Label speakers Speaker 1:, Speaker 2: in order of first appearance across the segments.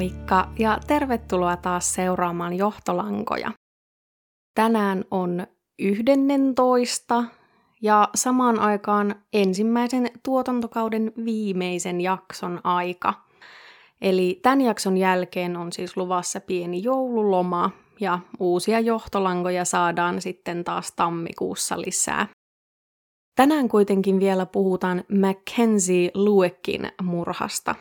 Speaker 1: Moikka ja tervetuloa taas seuraamaan Johtolankoja. Tänään on 11 ja samaan aikaan ensimmäisen tuotantokauden viimeisen jakson aika. Eli tämän jakson jälkeen on siis luvassa pieni joululoma ja uusia johtolankoja saadaan sitten taas tammikuussa lisää. Tänään kuitenkin vielä puhutaan Mackenzie Luekin murhasta.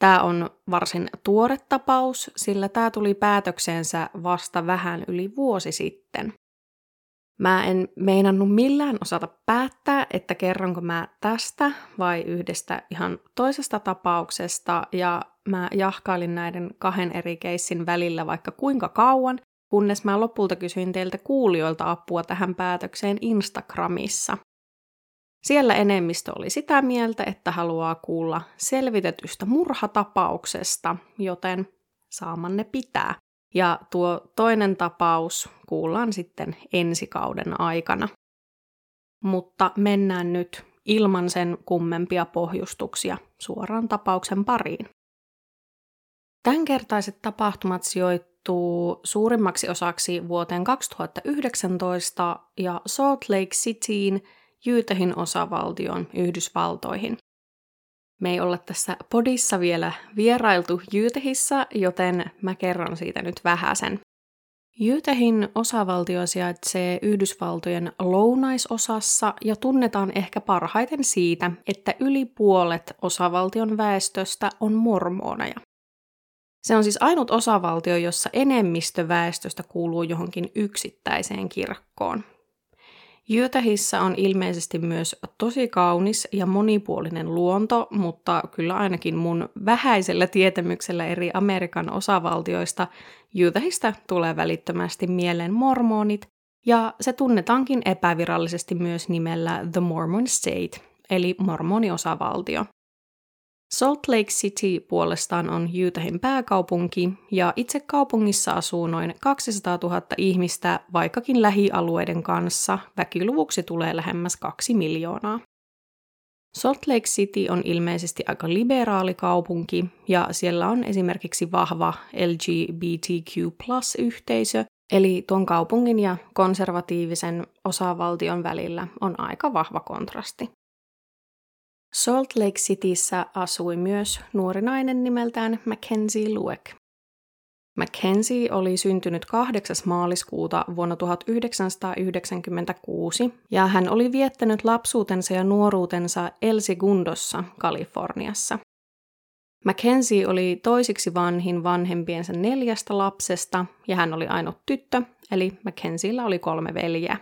Speaker 1: Tämä on varsin tuore tapaus, sillä tämä tuli päätökseensä vasta vähän yli vuosi sitten. Mä en meinannut millään osata päättää, että kerronko mä tästä vai yhdestä ihan toisesta tapauksesta, ja mä jahkailin näiden kahden eri keissin välillä vaikka kuinka kauan, kunnes mä lopulta kysyin teiltä kuulijoilta apua tähän päätökseen Instagramissa. Siellä enemmistö oli sitä mieltä, että haluaa kuulla selvitetystä murhatapauksesta, joten saamanne pitää. Ja tuo toinen tapaus kuullaan sitten ensi kauden aikana. Mutta mennään nyt ilman sen kummempia pohjustuksia suoraan tapauksen pariin. Tämänkertaiset tapahtumat sijoittuu suurimmaksi osaksi vuoteen 2019 ja Salt Lake Cityin, Jyytähin osavaltion Yhdysvaltoihin. Me ei olla tässä podissa vielä vierailtu Jyytehissä, joten mä kerron siitä nyt vähäsen. Jyytehin osavaltio sijaitsee Yhdysvaltojen lounaisosassa ja tunnetaan ehkä parhaiten siitä, että yli puolet osavaltion väestöstä on mormoneja. Se on siis ainut osavaltio, jossa enemmistö väestöstä kuuluu johonkin yksittäiseen kirkkoon. Jötähissä on ilmeisesti myös tosi kaunis ja monipuolinen luonto, mutta kyllä ainakin mun vähäisellä tietämyksellä eri Amerikan osavaltioista Jötähistä tulee välittömästi mieleen mormonit, ja se tunnetaankin epävirallisesti myös nimellä The Mormon State, eli mormoniosavaltio. Salt Lake City puolestaan on Utahin pääkaupunki ja itse kaupungissa asuu noin 200 000 ihmistä, vaikkakin lähialueiden kanssa väkiluvuksi tulee lähemmäs 2 miljoonaa. Salt Lake City on ilmeisesti aika liberaali kaupunki ja siellä on esimerkiksi vahva LGBTQ+-yhteisö, eli tuon kaupungin ja konservatiivisen osavaltion välillä on aika vahva kontrasti. Salt Lake Cityssä asui myös nuori nainen nimeltään Mackenzie Lueck. Mackenzie oli syntynyt 8. maaliskuuta vuonna 1996 ja hän oli viettänyt lapsuutensa ja nuoruutensa El Segundossa, Kaliforniassa. Mackenzie oli toisiksi vanhin vanhempiensa neljästä lapsesta ja hän oli ainut tyttö, eli Mackenziella oli kolme veljeä.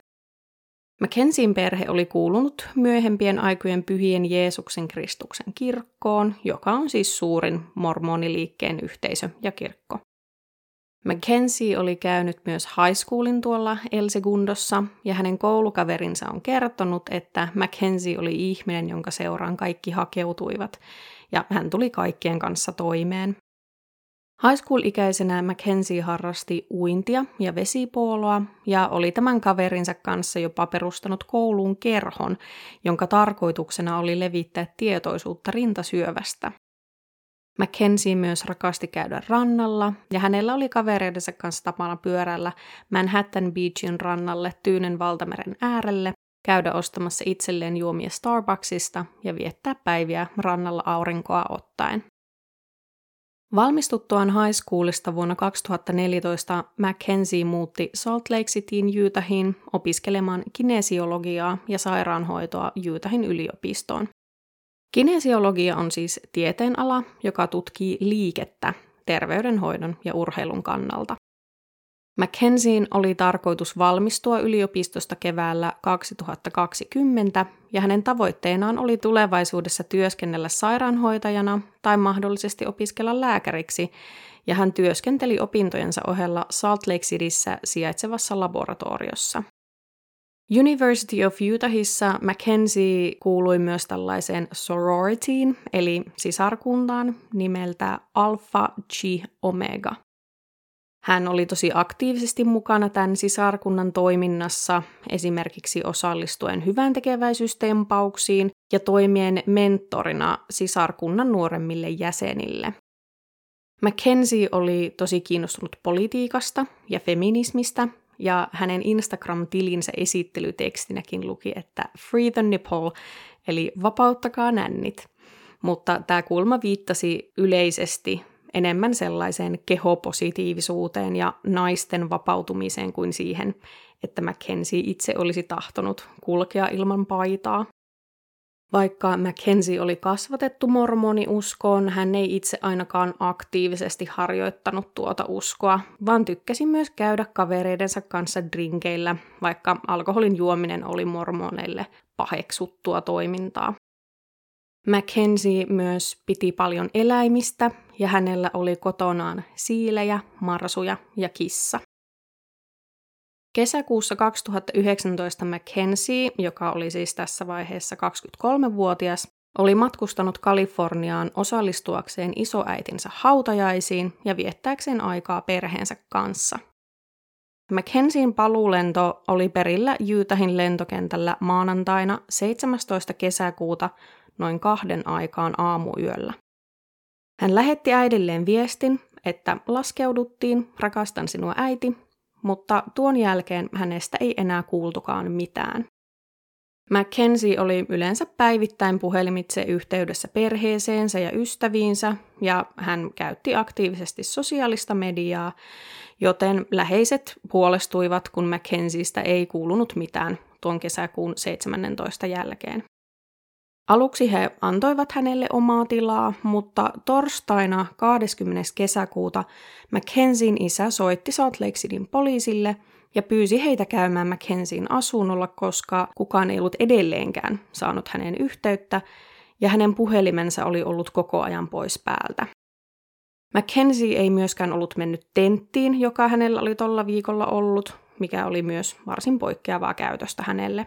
Speaker 1: Mackenzien perhe oli kuulunut myöhempien aikojen pyhien Jeesuksen Kristuksen kirkkoon, joka on siis suurin mormoniliikkeen yhteisö ja kirkko. Mackenzie oli käynyt myös high schoolin tuolla Elsegundossa, ja hänen koulukaverinsa on kertonut, että Mackenzie oli ihminen, jonka seuraan kaikki hakeutuivat, ja hän tuli kaikkien kanssa toimeen. High school-ikäisenä Mackenzie harrasti uintia ja vesipooloa ja oli tämän kaverinsa kanssa jopa perustanut kouluun kerhon, jonka tarkoituksena oli levittää tietoisuutta rintasyövästä. Mackenzie myös rakasti käydä rannalla, ja hänellä oli kavereidensa kanssa tapana pyörällä Manhattan Beachin rannalle Tyynen valtameren äärelle, käydä ostamassa itselleen juomia Starbucksista ja viettää päiviä rannalla aurinkoa ottaen. Valmistuttuaan high schoolista vuonna 2014 Mackenzie muutti Salt Lake Cityin Utahin opiskelemaan kinesiologiaa ja sairaanhoitoa Utahin yliopistoon. Kinesiologia on siis tieteenala, joka tutkii liikettä terveydenhoidon ja urheilun kannalta. Mackenzien oli tarkoitus valmistua yliopistosta keväällä 2020 ja hänen tavoitteenaan oli tulevaisuudessa työskennellä sairaanhoitajana tai mahdollisesti opiskella lääkäriksi, ja hän työskenteli opintojensa ohella Salt Lake Cityssä sijaitsevassa laboratoriossa. University of Utahissa Mackenzie kuului myös tällaiseen sororityin, eli sisarkuntaan nimeltä Alpha Chi Omega – hän oli tosi aktiivisesti mukana tämän sisarkunnan toiminnassa, esimerkiksi osallistuen hyvän tekeväisyystempauksiin ja toimien mentorina sisarkunnan nuoremmille jäsenille. Mackenzie oli tosi kiinnostunut politiikasta ja feminismistä, ja hänen Instagram-tilinsä esittelytekstinäkin luki, että Free the nipple, eli vapauttakaa nännit. Mutta tämä kulma viittasi yleisesti enemmän sellaiseen kehopositiivisuuteen ja naisten vapautumiseen kuin siihen, että Mackenzie itse olisi tahtonut kulkea ilman paitaa. Vaikka Mackenzie oli kasvatettu mormoniuskoon, hän ei itse ainakaan aktiivisesti harjoittanut tuota uskoa, vaan tykkäsi myös käydä kavereidensa kanssa drinkeillä, vaikka alkoholin juominen oli mormoneille paheksuttua toimintaa. Mackenzie myös piti paljon eläimistä ja hänellä oli kotonaan siilejä, marsuja ja kissa. Kesäkuussa 2019 Mackenzie, joka oli siis tässä vaiheessa 23-vuotias, oli matkustanut Kaliforniaan osallistuakseen isoäitinsä hautajaisiin ja viettääkseen aikaa perheensä kanssa. Mackenzien paluulento oli perillä Jyytähin lentokentällä maanantaina 17. kesäkuuta noin kahden aikaan aamuyöllä. Hän lähetti äidilleen viestin, että laskeuduttiin, rakastan sinua äiti, mutta tuon jälkeen hänestä ei enää kuultukaan mitään. Mackenzie oli yleensä päivittäin puhelimitse yhteydessä perheeseensä ja ystäviinsä, ja hän käytti aktiivisesti sosiaalista mediaa, joten läheiset huolestuivat, kun Mackenziestä ei kuulunut mitään tuon kesäkuun 17 jälkeen. Aluksi he antoivat hänelle omaa tilaa, mutta torstaina 20. kesäkuuta Mackenzien isä soitti Salt Lake Cityn poliisille ja pyysi heitä käymään Mackenzien asunnolla, koska kukaan ei ollut edelleenkään saanut hänen yhteyttä ja hänen puhelimensa oli ollut koko ajan pois päältä. Mackenzie ei myöskään ollut mennyt tenttiin, joka hänellä oli tolla viikolla ollut, mikä oli myös varsin poikkeavaa käytöstä hänelle.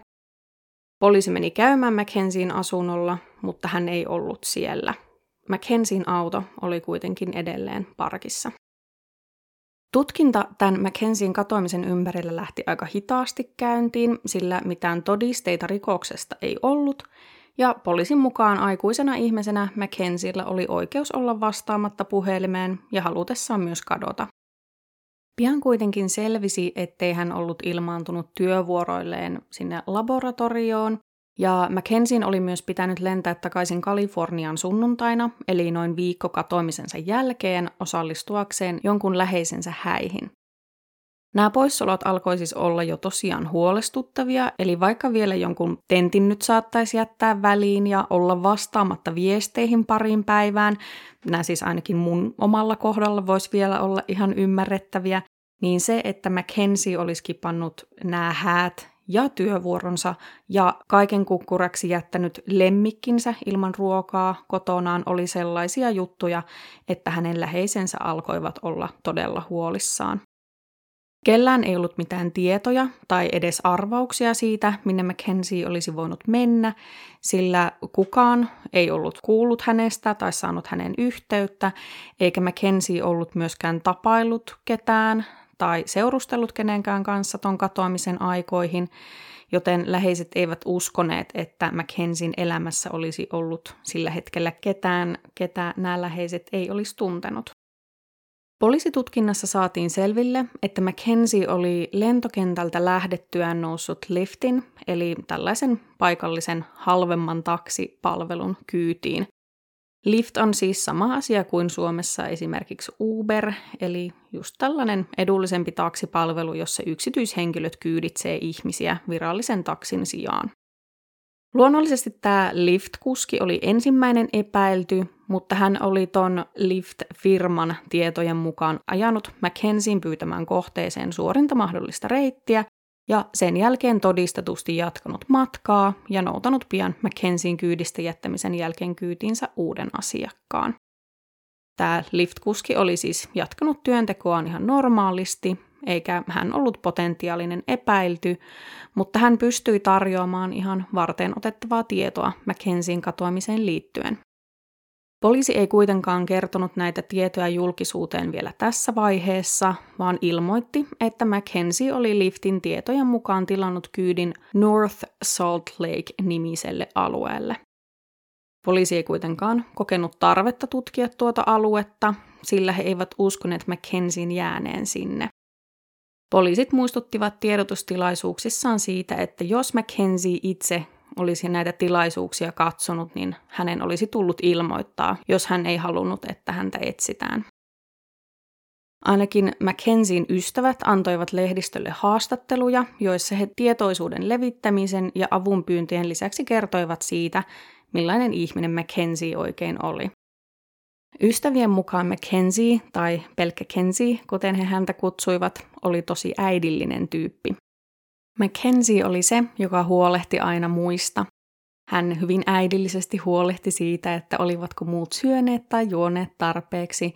Speaker 1: Poliisi meni käymään Mackenzien asunnolla, mutta hän ei ollut siellä. Mackenzien auto oli kuitenkin edelleen parkissa. Tutkinta tämän Mackenzien katoamisen ympärillä lähti aika hitaasti käyntiin, sillä mitään todisteita rikoksesta ei ollut, ja poliisin mukaan aikuisena ihmisenä Mackenziella oli oikeus olla vastaamatta puhelimeen ja halutessaan myös kadota. Pian kuitenkin selvisi, ettei hän ollut ilmaantunut työvuoroilleen sinne laboratorioon, ja Mackenzien oli myös pitänyt lentää takaisin Kalifornian sunnuntaina, eli noin viikko katoamisensa jälkeen osallistuakseen jonkun läheisensä häihin. Nämä poissolot alkoi siis olla jo tosiaan huolestuttavia, eli vaikka vielä jonkun tentin nyt saattaisi jättää väliin ja olla vastaamatta viesteihin parin päivään, nämä siis ainakin mun omalla kohdalla voisi vielä olla ihan ymmärrettäviä, niin se, että Mackenzie olisi kipannut nämä häät ja työvuoronsa ja kaiken kukkuraksi jättänyt lemmikkinsä ilman ruokaa kotonaan oli sellaisia juttuja, että hänen läheisensä alkoivat olla todella huolissaan. Kellään ei ollut mitään tietoja tai edes arvauksia siitä, minne Mackenzie olisi voinut mennä, sillä kukaan ei ollut kuullut hänestä tai saanut hänen yhteyttä, eikä Mackenzie ollut myöskään tapaillut ketään tai seurustellut kenenkään kanssa ton katoamisen aikoihin, joten läheiset eivät uskoneet, että Mackenzin elämässä olisi ollut sillä hetkellä ketään, ketä nämä läheiset ei olisi tuntenut. Poliisitutkinnassa saatiin selville, että Mackenzie oli lentokentältä lähdettyään noussut liftin, eli tällaisen paikallisen halvemman taksipalvelun kyytiin. Lift on siis sama asia kuin Suomessa esimerkiksi Uber, eli just tällainen edullisempi taksipalvelu, jossa yksityishenkilöt kyyditsee ihmisiä virallisen taksin sijaan. Luonnollisesti tämä Lyft-kuski oli ensimmäinen epäilty, mutta hän oli ton Lyft-firman tietojen mukaan ajanut Mackenzien pyytämään kohteeseen suorinta mahdollista reittiä ja sen jälkeen todistetusti jatkanut matkaa ja noutanut pian Mackenzien kyydistä jättämisen jälkeen kyytinsä uuden asiakkaan. Tämä Lyft-kuski oli siis jatkanut työntekoaan ihan normaalisti, eikä hän ollut potentiaalinen epäilty, mutta hän pystyi tarjoamaan ihan varten otettavaa tietoa Mackenzien katoamiseen liittyen. Poliisi ei kuitenkaan kertonut näitä tietoja julkisuuteen vielä tässä vaiheessa, vaan ilmoitti, että Mackenzie oli liftin tietojen mukaan tilannut kyydin North Salt Lake-nimiselle alueelle. Poliisi ei kuitenkaan kokenut tarvetta tutkia tuota aluetta, sillä he eivät uskoneet Mackenzien jääneen sinne. Poliisit muistuttivat tiedotustilaisuuksissaan siitä, että jos Mackenzie itse olisi näitä tilaisuuksia katsonut, niin hänen olisi tullut ilmoittaa, jos hän ei halunnut, että häntä etsitään. Ainakin Mackenzien ystävät antoivat lehdistölle haastatteluja, joissa he tietoisuuden levittämisen ja avunpyyntöjen lisäksi kertoivat siitä, millainen ihminen Mackenzie oikein oli. Ystävien mukaan Mackenzie, tai pelkkä Kenzie, kuten he häntä kutsuivat, oli tosi äidillinen tyyppi. Mackenzie oli se, joka huolehti aina muista. Hän hyvin äidillisesti huolehti siitä, että olivatko muut syöneet tai juoneet tarpeeksi,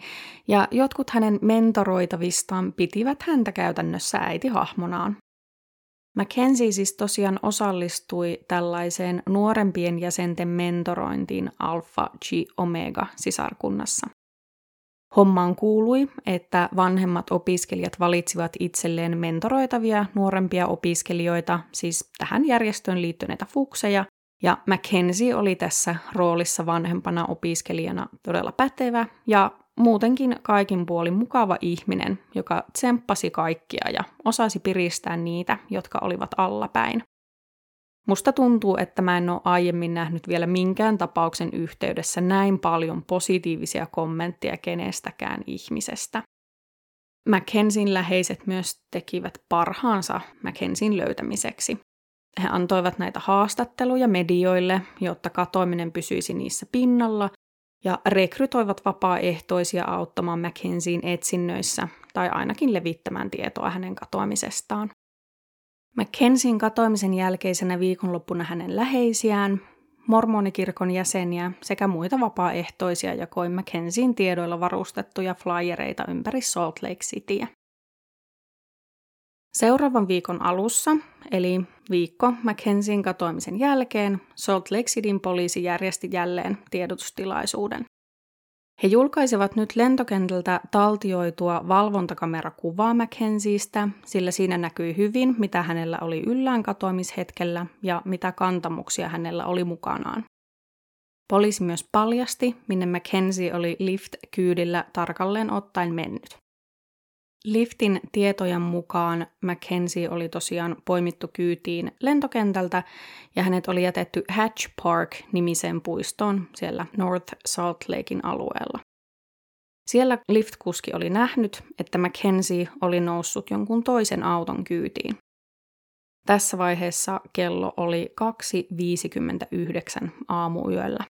Speaker 1: ja jotkut hänen mentoroitavistaan pitivät häntä käytännössä äitihahmonaan. Mackenzie siis tosiaan osallistui tällaiseen nuorempien jäsenten mentorointiin Alpha Chi Omega sisarkunnassa. Hommaan kuului, että vanhemmat opiskelijat valitsivat itselleen mentoroitavia nuorempia opiskelijoita, siis tähän järjestöön liittyneitä fukseja, ja Mackenzie oli tässä roolissa vanhempana opiskelijana todella pätevä ja muutenkin kaikin puolin mukava ihminen, joka tsemppasi kaikkia ja osasi piristää niitä, jotka olivat allapäin. Musta tuntuu, että mä en ole aiemmin nähnyt vielä minkään tapauksen yhteydessä näin paljon positiivisia kommentteja kenestäkään ihmisestä. Mackenzin läheiset myös tekivät parhaansa Mackenzin löytämiseksi. He antoivat näitä haastatteluja medioille, jotta katoaminen pysyisi niissä pinnalla, ja rekrytoivat vapaaehtoisia auttamaan Mackenzien etsinnöissä tai ainakin levittämään tietoa hänen katoamisestaan. Mackenzien katoamisen jälkeisenä viikonloppuna hänen läheisiään, mormonikirkon jäseniä sekä muita vapaaehtoisia jakoi Mackenzien tiedoilla varustettuja flyereita ympäri Salt Lake Cityä. Seuraavan viikon alussa, eli viikko Mackenzien katoamisen jälkeen, Salt Lake Cityn poliisi järjesti jälleen tiedotustilaisuuden. He julkaisivat nyt lentokentältä taltioitua valvontakamerakuvaa Mackenziestä, sillä siinä näkyi hyvin, mitä hänellä oli yllään katoamishetkellä ja mitä kantamuksia hänellä oli mukanaan. Poliisi myös paljasti, minne Mackenzie oli Lift-kyydillä tarkalleen ottaen mennyt. Liftin tietojen mukaan Mackenzie oli tosiaan poimittu kyytiin lentokentältä ja hänet oli jätetty Hatch Park-nimiseen puistoon siellä North Salt Lakein alueella. Siellä liftkuski oli nähnyt, että Mackenzie oli noussut jonkun toisen auton kyytiin. Tässä vaiheessa kello oli 2.59 aamuyöllä.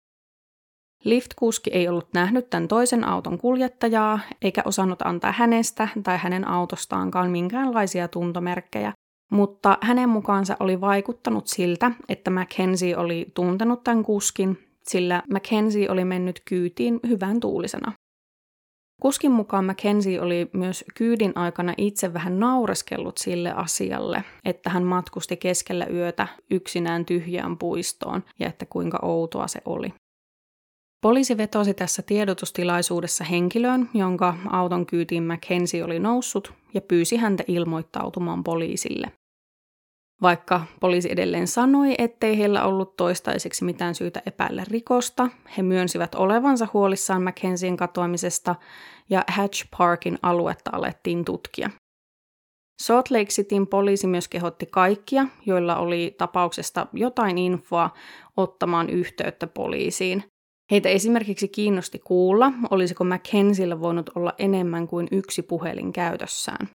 Speaker 1: Liftkuski ei ollut nähnyt tämän toisen auton kuljettajaa, eikä osannut antaa hänestä tai hänen autostaankaan minkäänlaisia tuntomerkkejä, mutta hänen mukaansa oli vaikuttanut siltä, että Mackenzie oli tuntenut tämän kuskin, sillä Mackenzie oli mennyt kyytiin hyvän tuulisena. Kuskin mukaan Mackenzie oli myös kyydin aikana itse vähän naureskellut sille asialle, että hän matkusti keskellä yötä yksinään tyhjään puistoon ja että kuinka outoa se oli. Poliisi vetosi tässä tiedotustilaisuudessa henkilöön, jonka auton kyytiin Mackenzie oli noussut, ja pyysi häntä ilmoittautumaan poliisille. Vaikka poliisi edelleen sanoi, ettei heillä ollut toistaiseksi mitään syytä epäillä rikosta, he myönsivät olevansa huolissaan Mackenzien katoamisesta ja Hatch Parkin aluetta alettiin tutkia. Salt Lake Cityn poliisi myös kehotti kaikkia, joilla oli tapauksesta jotain infoa, ottamaan yhteyttä poliisiin, Heitä esimerkiksi kiinnosti kuulla, olisiko Mackenziellä voinut olla enemmän kuin yksi puhelin käytössään.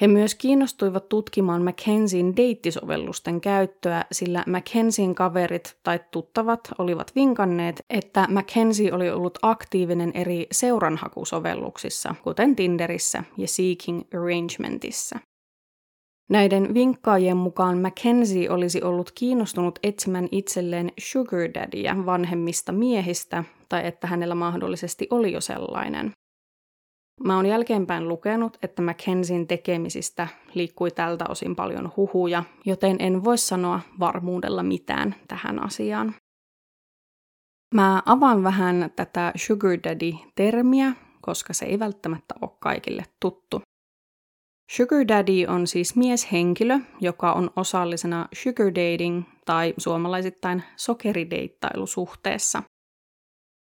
Speaker 1: He myös kiinnostuivat tutkimaan Mackenzien deittisovellusten käyttöä, sillä Mackenzien kaverit tai tuttavat olivat vinkanneet, että Mackenzie oli ollut aktiivinen eri seuranhakusovelluksissa, kuten Tinderissä ja Seeking Arrangementissa. Näiden vinkkaajien mukaan Mackenzie olisi ollut kiinnostunut etsimään itselleen sugar daddyä vanhemmista miehistä, tai että hänellä mahdollisesti oli jo sellainen. Mä oon jälkeenpäin lukenut, että Mackenzien tekemisistä liikkui tältä osin paljon huhuja, joten en voi sanoa varmuudella mitään tähän asiaan. Mä avaan vähän tätä sugar daddy-termiä, koska se ei välttämättä ole kaikille tuttu. Sugar daddy on siis mieshenkilö, joka on osallisena sugar dating tai suomalaisittain sokerideittailusuhteessa.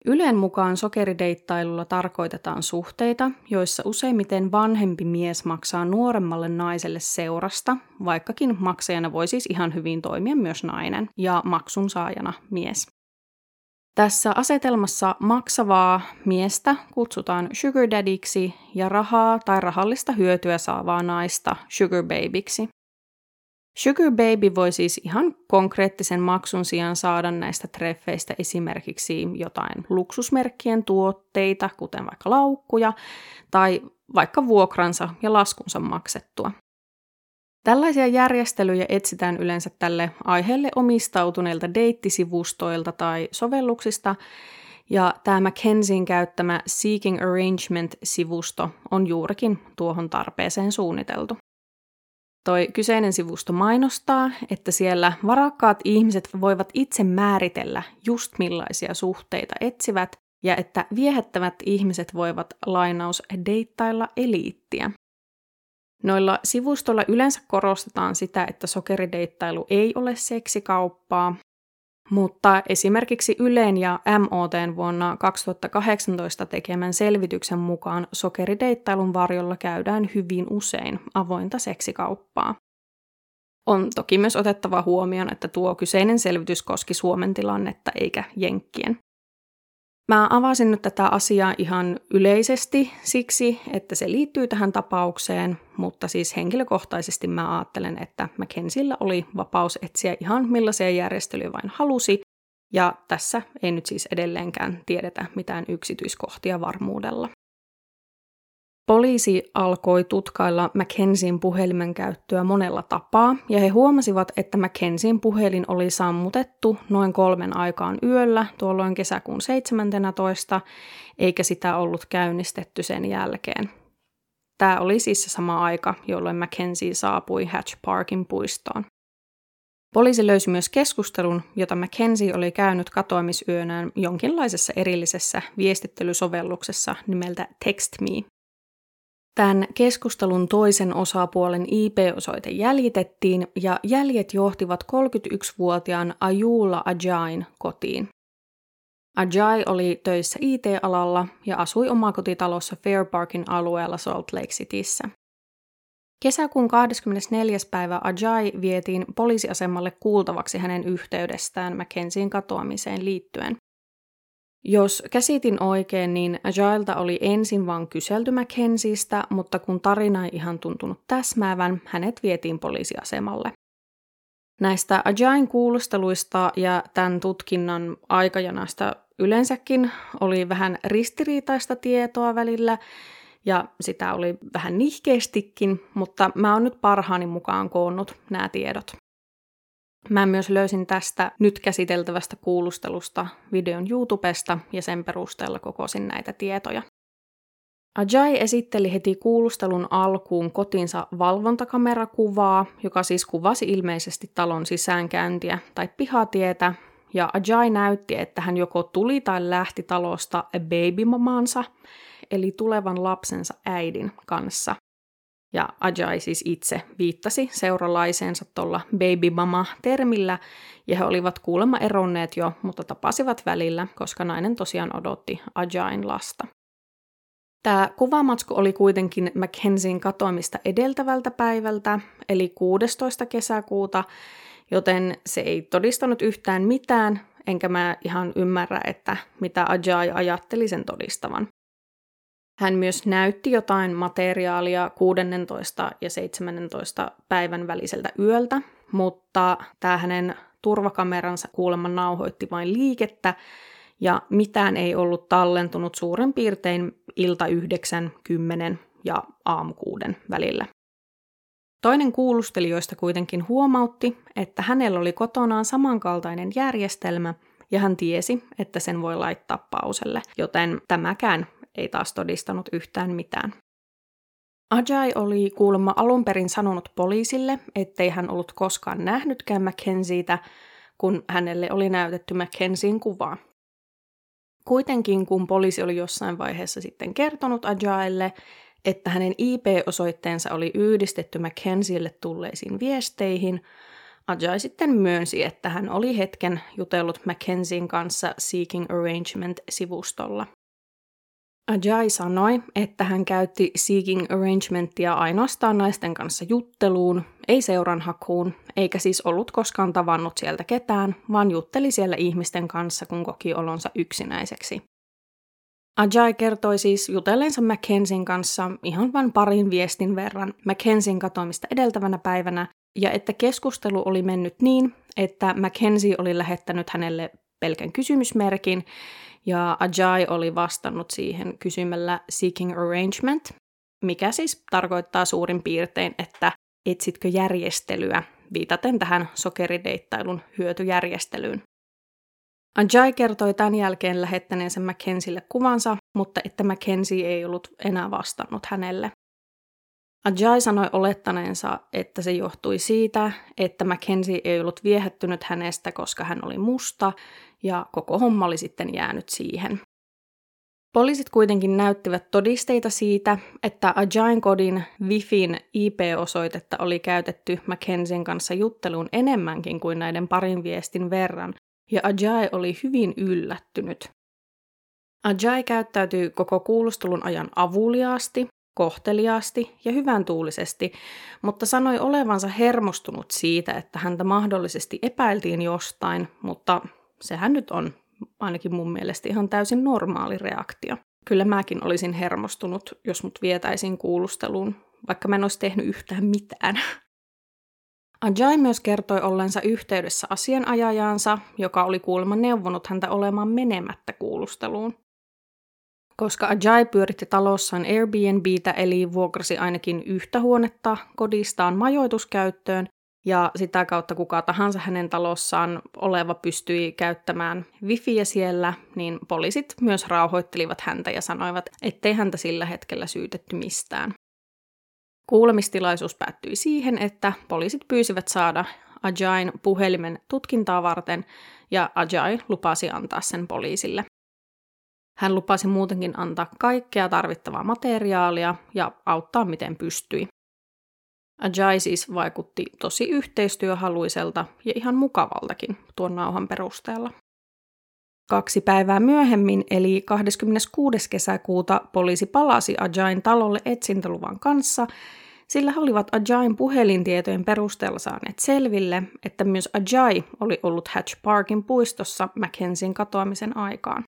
Speaker 1: Ylen mukaan sokerideittailulla tarkoitetaan suhteita, joissa useimmiten vanhempi mies maksaa nuoremmalle naiselle seurasta, vaikkakin maksajana voi siis ihan hyvin toimia myös nainen ja maksun saajana mies. Tässä asetelmassa maksavaa miestä kutsutaan sugar daddyksi ja rahaa tai rahallista hyötyä saavaa naista sugar babyksi. Sugar Baby voi siis ihan konkreettisen maksun sijaan saada näistä treffeistä esimerkiksi jotain luksusmerkkien tuotteita, kuten vaikka laukkuja, tai vaikka vuokransa ja laskunsa maksettua. Tällaisia järjestelyjä etsitään yleensä tälle aiheelle omistautuneilta deittisivustoilta tai sovelluksista, ja tämä McKenzien käyttämä Seeking Arrangement-sivusto on juurikin tuohon tarpeeseen suunniteltu. Toi kyseinen sivusto mainostaa, että siellä varakkaat ihmiset voivat itse määritellä just millaisia suhteita etsivät, ja että viehättävät ihmiset voivat lainaus deittailla eliittiä. Noilla sivustoilla yleensä korostetaan sitä, että sokerideittailu ei ole seksikauppaa, mutta esimerkiksi Ylen ja MOTn vuonna 2018 tekemän selvityksen mukaan sokerideittailun varjolla käydään hyvin usein avointa seksikauppaa. On toki myös otettava huomioon, että tuo kyseinen selvitys koski Suomen tilannetta eikä Jenkkien. Mä avasin nyt tätä asiaa ihan yleisesti siksi, että se liittyy tähän tapaukseen, mutta siis henkilökohtaisesti mä ajattelen, että McKenzillä oli vapaus etsiä ihan millaisia järjestelyjä vain halusi, ja tässä ei nyt siis edelleenkään tiedetä mitään yksityiskohtia varmuudella. Poliisi alkoi tutkailla Mackenzien puhelimen käyttöä monella tapaa, ja he huomasivat, että Mackenzien puhelin oli sammutettu noin kolmen aikaan yöllä, tuolloin kesäkuun 17, eikä sitä ollut käynnistetty sen jälkeen. Tämä oli siis se sama aika, jolloin Mackenzie saapui Hatch Parkin puistoon. Poliisi löysi myös keskustelun, jota Mackenzie oli käynyt katoamisyönään jonkinlaisessa erillisessä viestittelysovelluksessa nimeltä TextMe. Tämän keskustelun toisen osapuolen IP-osoite jäljitettiin ja jäljet johtivat 31-vuotiaan Ajula Ajain kotiin. Ajay oli töissä IT-alalla ja asui omakotitalossa Fair Parkin alueella Salt Lake Cityssä. Kesäkuun 24. päivä Ajay vietiin poliisiasemalle kuultavaksi hänen yhteydestään Mackenzien katoamiseen liittyen. Jos käsitin oikein, niin Ajailta oli ensin vain kyselty Mackenziestä, mutta kun tarina ei ihan tuntunut täsmäävän, hänet vietiin poliisiasemalle. Näistä Ajain kuulusteluista ja tämän tutkinnan aikajanasta yleensäkin oli vähän ristiriitaista tietoa välillä, ja sitä oli vähän nihkeästikin, mutta mä oon nyt parhaani mukaan koonnut nämä tiedot. Mä myös löysin tästä nyt käsiteltävästä kuulustelusta videon YouTubesta ja sen perusteella kokosin näitä tietoja. Ajay esitteli heti kuulustelun alkuun kotinsa valvontakamerakuvaa, joka siis kuvasi ilmeisesti talon sisäänkäyntiä tai pihatietä, ja Ajay näytti, että hän joko tuli tai lähti talosta babymamansa, eli tulevan lapsensa äidin kanssa. Ja Ajay siis itse viittasi seuralaiseensa tuolla baby mama-termillä, ja he olivat kuulemma eronneet jo, mutta tapasivat välillä, koska nainen tosiaan odotti Ajayin lasta. Tämä kuvamatsku oli kuitenkin Mackenzien katoamista edeltävältä päivältä, eli 16. kesäkuuta, joten se ei todistanut yhtään mitään, enkä mä ihan ymmärrä, että mitä Ajay ajatteli sen todistavan. Hän myös näytti jotain materiaalia 16 ja 17 päivän väliseltä yöltä, mutta tämä hänen turvakameransa kuulemma nauhoitti vain liikettä, ja mitään ei ollut tallentunut suurin piirtein ilta 9, 10 ja aamu 6 välillä. Toinen kuulustelijoista kuitenkin huomautti, että hänellä oli kotonaan samankaltainen järjestelmä, ja hän tiesi, että sen voi laittaa pauselle, joten tämäkään ei taas todistanut yhtään mitään. Ajay oli kuulemma alun perin sanonut poliisille, ettei hän ollut koskaan nähnytkään Mackenzietä, kun hänelle oli näytetty Mackenzien kuvaa. Kuitenkin kun poliisi oli jossain vaiheessa sitten kertonut Ajaille, että hänen IP-osoitteensa oli yhdistetty Mackenzielle tulleisiin viesteihin, Ajay sitten myönsi, että hän oli hetken jutellut Mackenzien kanssa Seeking Arrangement-sivustolla. Ajay sanoi, että hän käytti Seeking Arrangementia ainoastaan naisten kanssa jutteluun, ei seuranhakuun, eikä siis ollut koskaan tavannut sieltä ketään, vaan jutteli siellä ihmisten kanssa, kun koki olonsa yksinäiseksi. Ajay kertoi siis jutellensa Mackenzin kanssa ihan vain parin viestin verran Mackenzin katoamista edeltävänä päivänä, ja että keskustelu oli mennyt niin, että Mackenzie oli lähettänyt hänelle pelkän kysymysmerkin, ja Ajay oli vastannut siihen kysymällä seeking arrangement, mikä siis tarkoittaa suurin piirtein, että etsitkö järjestelyä, viitaten tähän sokerideittailun hyötyjärjestelyyn. Ajay kertoi tämän jälkeen lähettäneensä Mackenzille kuvansa, mutta että Mackenzie ei ollut enää vastannut hänelle. Ajay sanoi olettaneensa, että se johtui siitä, että Mackenzie ei ollut viehättynyt hänestä, koska hän oli musta, ja koko homma oli sitten jäänyt siihen. Poliisit kuitenkin näyttivät todisteita siitä, että Ajain kodin Wifin IP-osoitetta oli käytetty Mackenzien kanssa jutteluun enemmänkin kuin näiden parin viestin verran, ja Ajay oli hyvin yllättynyt. Ajay käyttäytyi koko kuulustelun ajan avuliaasti, kohteliaasti ja hyvän tuulisesti, mutta sanoi olevansa hermostunut siitä, että häntä mahdollisesti epäiltiin jostain, mutta sehän nyt on ainakin mun mielestä ihan täysin normaali reaktio. Kyllä mäkin olisin hermostunut, jos mut vietäisiin kuulusteluun, vaikka mä en olisi tehnyt yhtään mitään. Ajay myös kertoi ollensa yhteydessä asianajajaansa, joka oli kuulemma neuvonut häntä olemaan menemättä kuulusteluun. Koska Ajay pyöritti talossaan Airbnbtä eli vuokrasi ainakin yhtä huonetta kodistaan majoituskäyttöön, ja sitä kautta kuka tahansa hänen talossaan oleva pystyi käyttämään wifiä siellä, niin poliisit myös rauhoittelivat häntä ja sanoivat, ettei häntä sillä hetkellä syytetty mistään. Kuulemistilaisuus päättyi siihen, että poliisit pyysivät saada Ajain puhelimen tutkintaa varten, ja Ajay lupasi antaa sen poliisille. Hän lupasi muutenkin antaa kaikkea tarvittavaa materiaalia ja auttaa miten pystyi. Ajay siis vaikutti tosi yhteistyöhaluiselta ja ihan mukavaltakin tuon nauhan perusteella. Kaksi päivää myöhemmin, eli 26. kesäkuuta, poliisi palasi Ajain talolle etsintäluvan kanssa, sillä he olivat Ajain puhelintietojen perusteella saaneet selville, että myös Ajay oli ollut Hatch Parkin puistossa Mackenzien katoamisen aikaan.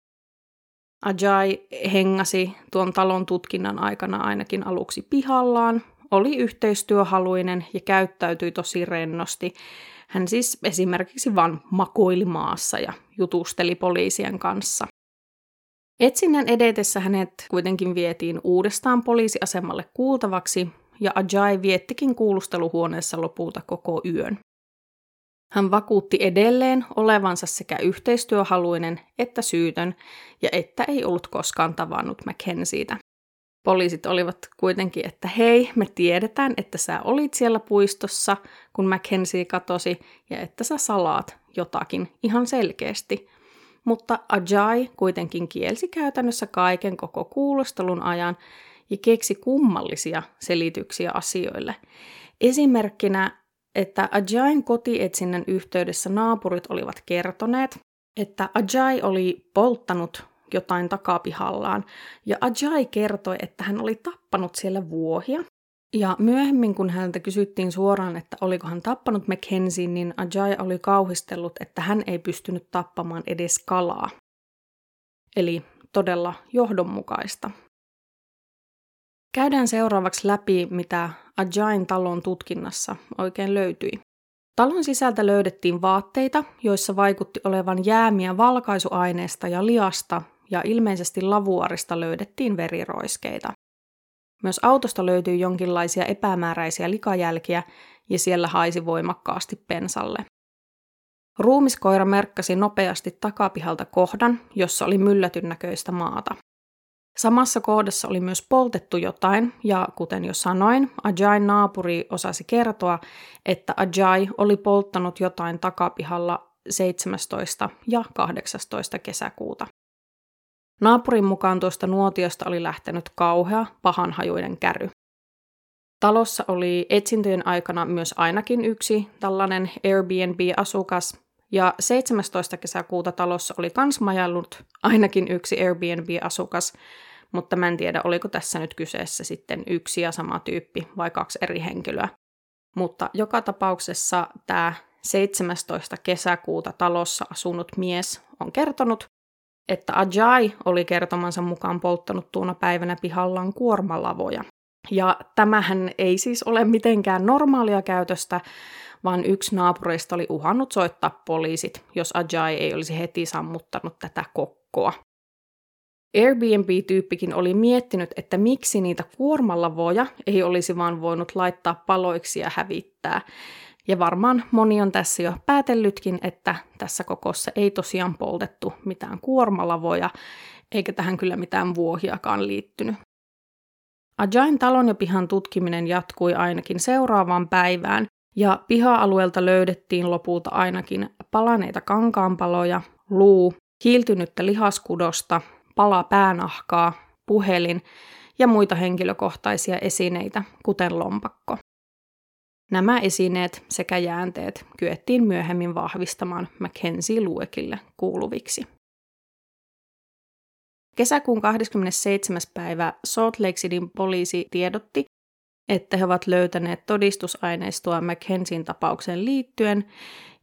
Speaker 1: Ajay hengasi tuon talon tutkinnan aikana ainakin aluksi pihallaan, oli yhteistyöhaluinen ja käyttäytyi tosi rennosti. Hän siis esimerkiksi vain makoili maassa ja jutusteli poliisien kanssa. Etsinnän edetessä hänet kuitenkin vietiin uudestaan poliisiasemalle kuultavaksi, ja Ajay viettikin kuulusteluhuoneessa lopulta koko yön. Hän vakuutti edelleen olevansa sekä yhteistyöhaluinen että syytön, ja että ei ollut koskaan tavannut Mackenzietä. Poliisit olivat kuitenkin, että hei, me tiedetään, että sä olit siellä puistossa, kun Mackenzie katosi, ja että sä salaat jotakin ihan selkeästi. Mutta Ajay kuitenkin kielsi käytännössä kaiken koko kuulostelun ajan ja keksi kummallisia selityksiä asioille. Esimerkkinä, että Ajayn kotietsinnän yhteydessä naapurit olivat kertoneet, että Ajay oli polttanut jotain takapihallaan, ja Ajay kertoi, että hän oli tappanut siellä vuohia. Ja myöhemmin, kun häneltä kysyttiin suoraan, että oliko hän tappanut Mackenzien, niin Ajay oli kauhistellut, että hän ei pystynyt tappamaan edes kalaa. Eli todella johdonmukaista. Käydään seuraavaksi läpi, mitä Ajain talon tutkinnassa oikein löytyi. Talon sisältä löydettiin vaatteita, joissa vaikutti olevan jäämiä valkaisuaineesta ja liasta, ja ilmeisesti lavuarista löydettiin veriroiskeita. Myös autosta löytyi jonkinlaisia epämääräisiä likajälkiä, ja siellä haisi voimakkaasti pensalle. Ruumiskoira merkkasi nopeasti takapihalta kohdan, jossa oli myllätyn näköistä maata. Samassa kohdassa oli myös poltettu jotain, ja kuten jo sanoin, Ajain naapuri osasi kertoa, että Ajay oli polttanut jotain takapihalla 17. ja 18. kesäkuuta. Naapurin mukaan tuosta nuotiosta oli lähtenyt kauhea, pahanhajuinen käry. Talossa oli etsintöjen aikana myös ainakin yksi tällainen Airbnb-asukas, ja 17. kesäkuuta talossa oli kans majallut ainakin yksi Airbnb-asukas, mutta mä en tiedä, oliko tässä nyt kyseessä sitten yksi ja sama tyyppi vai kaksi eri henkilöä. Mutta joka tapauksessa tämä 17. kesäkuuta talossa asunut mies on kertonut, että Ajay oli kertomansa mukaan polttanut tuona päivänä pihallaan kuormalavoja. Ja tämähän ei siis ole mitenkään normaalia käytöstä, vaan yksi naapureista oli uhannut soittaa poliisit, jos Ajay ei olisi heti sammuttanut tätä kokkoa. Airbnb-tyyppikin oli miettinyt, että miksi niitä kuormalavoja ei olisi vaan voinut laittaa paloiksi ja hävittää. Ja varmaan moni on tässä jo päätellytkin, että tässä kokossa ei tosiaan poltettu mitään kuormalavoja, eikä tähän kyllä mitään vuohiakaan liittynyt. Ajain talon ja pihan tutkiminen jatkui ainakin seuraavaan päivään, ja piha-alueelta löydettiin lopulta ainakin palaneita kankaanpaloja, luu, kiiltynyttä lihaskudosta, pala päänahkaa, puhelin ja muita henkilökohtaisia esineitä, kuten lompakko. Nämä esineet sekä jäänteet kyettiin myöhemmin vahvistamaan Mackenzie Luekille kuuluviksi. Kesäkuun 27. päivä Salt Lake Cityn poliisi tiedotti, että he ovat löytäneet todistusaineistoa Mackenzien tapaukseen liittyen,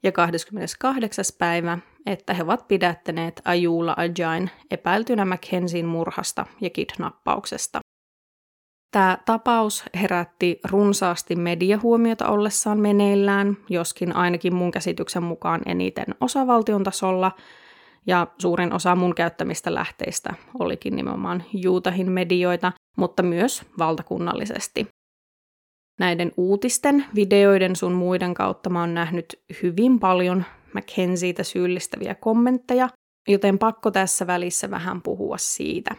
Speaker 1: ja 28. päivä, että he ovat pidättäneet Ajula Ajain epäiltynä Mackenzien murhasta ja kidnappauksesta. Tämä tapaus herätti runsaasti mediahuomiota ollessaan meneillään, joskin ainakin mun käsityksen mukaan eniten osavaltion tasolla, ja suurin osa mun käyttämistä lähteistä olikin nimenomaan Juutahin medioita, mutta myös valtakunnallisesti. Näiden uutisten, videoiden sun muiden kautta mä oon nähnyt hyvin paljon Mackenzieitä syyllistäviä kommentteja, joten pakko tässä välissä vähän puhua siitä.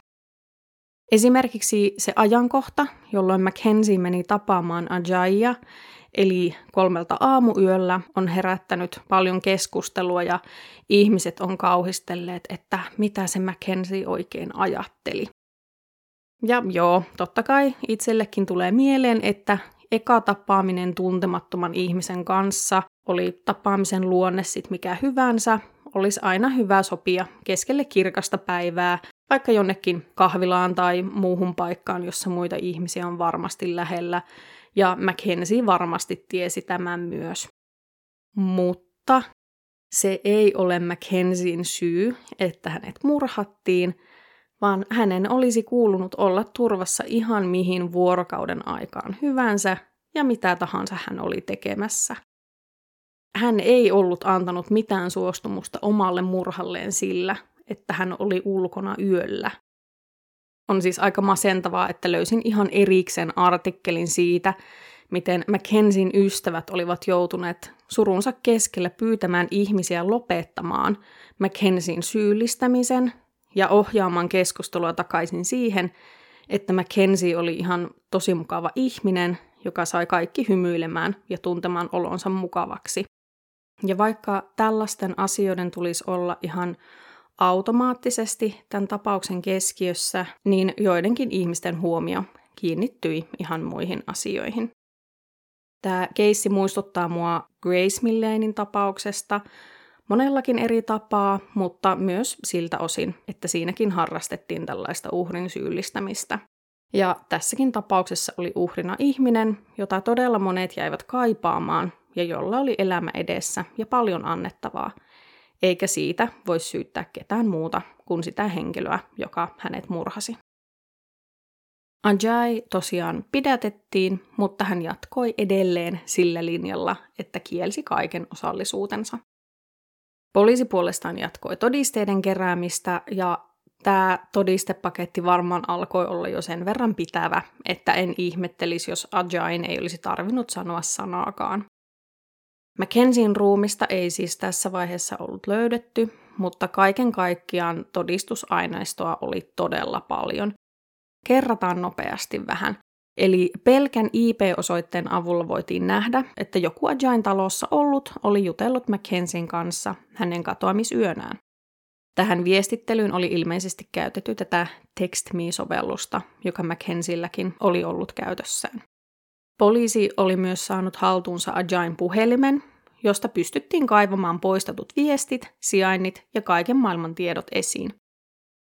Speaker 1: Esimerkiksi se ajankohta, jolloin Mackenzie meni tapaamaan Ajaya, eli kolmelta aamuyöllä, on herättänyt paljon keskustelua ja ihmiset on kauhistelleet, että mitä se Mackenzie oikein ajatteli. Ja joo, totta kai itsellekin tulee mieleen, että eka tapaaminen tuntemattoman ihmisen kanssa, oli tapaamisen luonne sit mikä hyvänsä, olisi aina hyvä sopia keskelle kirkasta päivää, vaikka jonnekin kahvilaan tai muuhun paikkaan, jossa muita ihmisiä on varmasti lähellä, ja Mackenzie varmasti tiesi tämän myös. Mutta se ei ole Mackenzien syy, että hänet murhattiin, vaan hänen olisi kuulunut olla turvassa ihan mihin vuorokauden aikaan hyvänsä ja mitä tahansa hän oli tekemässä. Hän ei ollut antanut mitään suostumusta omalle murhalleen sillä, että hän oli ulkona yöllä. On siis aika masentavaa, että löysin ihan erikseen artikkelin siitä, miten Mackenzin ystävät olivat joutuneet surunsa keskellä pyytämään ihmisiä lopettamaan Mackenzin syyllistämisen ja ohjaamaan keskustelua takaisin siihen, että Mackenzie oli ihan tosi mukava ihminen, joka sai kaikki hymyilemään ja tuntemaan olonsa mukavaksi. Ja vaikka tällaisten asioiden tulisi olla ihan automaattisesti tämän tapauksen keskiössä, niin joidenkin ihmisten huomio kiinnittyi ihan muihin asioihin. Tämä keissi muistuttaa mua Grace Millanein tapauksesta monellakin eri tapaa, mutta myös siltä osin, että siinäkin harrastettiin tällaista uhrin syyllistämistä. Ja tässäkin tapauksessa oli uhrina ihminen, jota todella monet jäivät kaipaamaan ja jolla oli elämä edessä ja paljon annettavaa, eikä siitä voi syyttää ketään muuta kuin sitä henkilöä, joka hänet murhasi. Ajay tosiaan pidätettiin, mutta hän jatkoi edelleen sillä linjalla, että kielsi kaiken osallisuutensa. Poliisi puolestaan jatkoi todisteiden keräämistä ja tämä todistepaketti varmaan alkoi olla jo sen verran pitävä, että en ihmettelisi, jos Ajain ei olisi tarvinnut sanoa sanaakaan. Mackenzien ruumista ei siis tässä vaiheessa ollut löydetty, mutta kaiken kaikkiaan todistusaineistoa oli todella paljon. Kerrataan nopeasti vähän. Eli pelkän IP-osoitteen avulla voitiin nähdä, että joku Ajain talossa ollut oli jutellut Mackenzien kanssa hänen katoamisyönään. Tähän viestittelyyn oli ilmeisesti käytetty tätä TextMe-sovellusta, joka Mackenzilläkin oli ollut käytössään. Poliisi oli myös saanut haltuunsa Ajain puhelimen, josta pystyttiin kaivamaan poistetut viestit, sijainnit ja kaiken maailman tiedot esiin.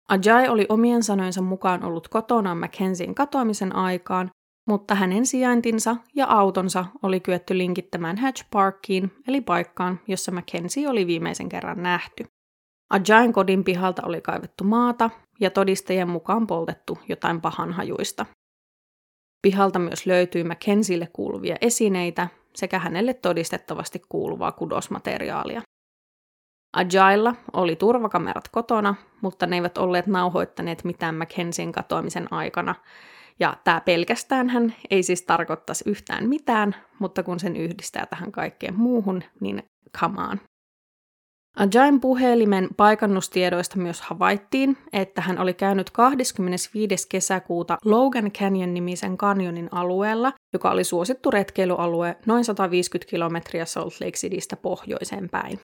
Speaker 1: Ajay oli omien sanojensa mukaan ollut kotonaan Mackenzien katoamisen aikaan, mutta hänen sijaintinsa ja autonsa oli kyetty linkittämään Hatch Parkiin, eli paikkaan, jossa Mackenzie oli viimeisen kerran nähty. Ajain kodin pihalta oli kaivettu maata ja todistajien mukaan poltettu jotain pahanhajuista. Pihalta myös löytyi Mackenzielle kuuluvia esineitä sekä hänelle todistettavasti kuuluvaa kudosmateriaalia. Ajailla oli turvakamerat kotona, mutta ne eivät olleet nauhoittaneet mitään Mackenzien katoamisen aikana, ja tämä pelkästään hän ei siis tarkoittaisi yhtään mitään, mutta kun sen yhdistää tähän kaikkeen muuhun, niin on. Ajain puhelimen paikannustiedoista myös havaittiin, että hän oli käynyt 25. kesäkuuta Logan Canyon-nimisen kanjonin alueella, joka oli suosittu retkeilyalue noin 150 kilometriä Salt Lake Citystä pohjoiseen päin.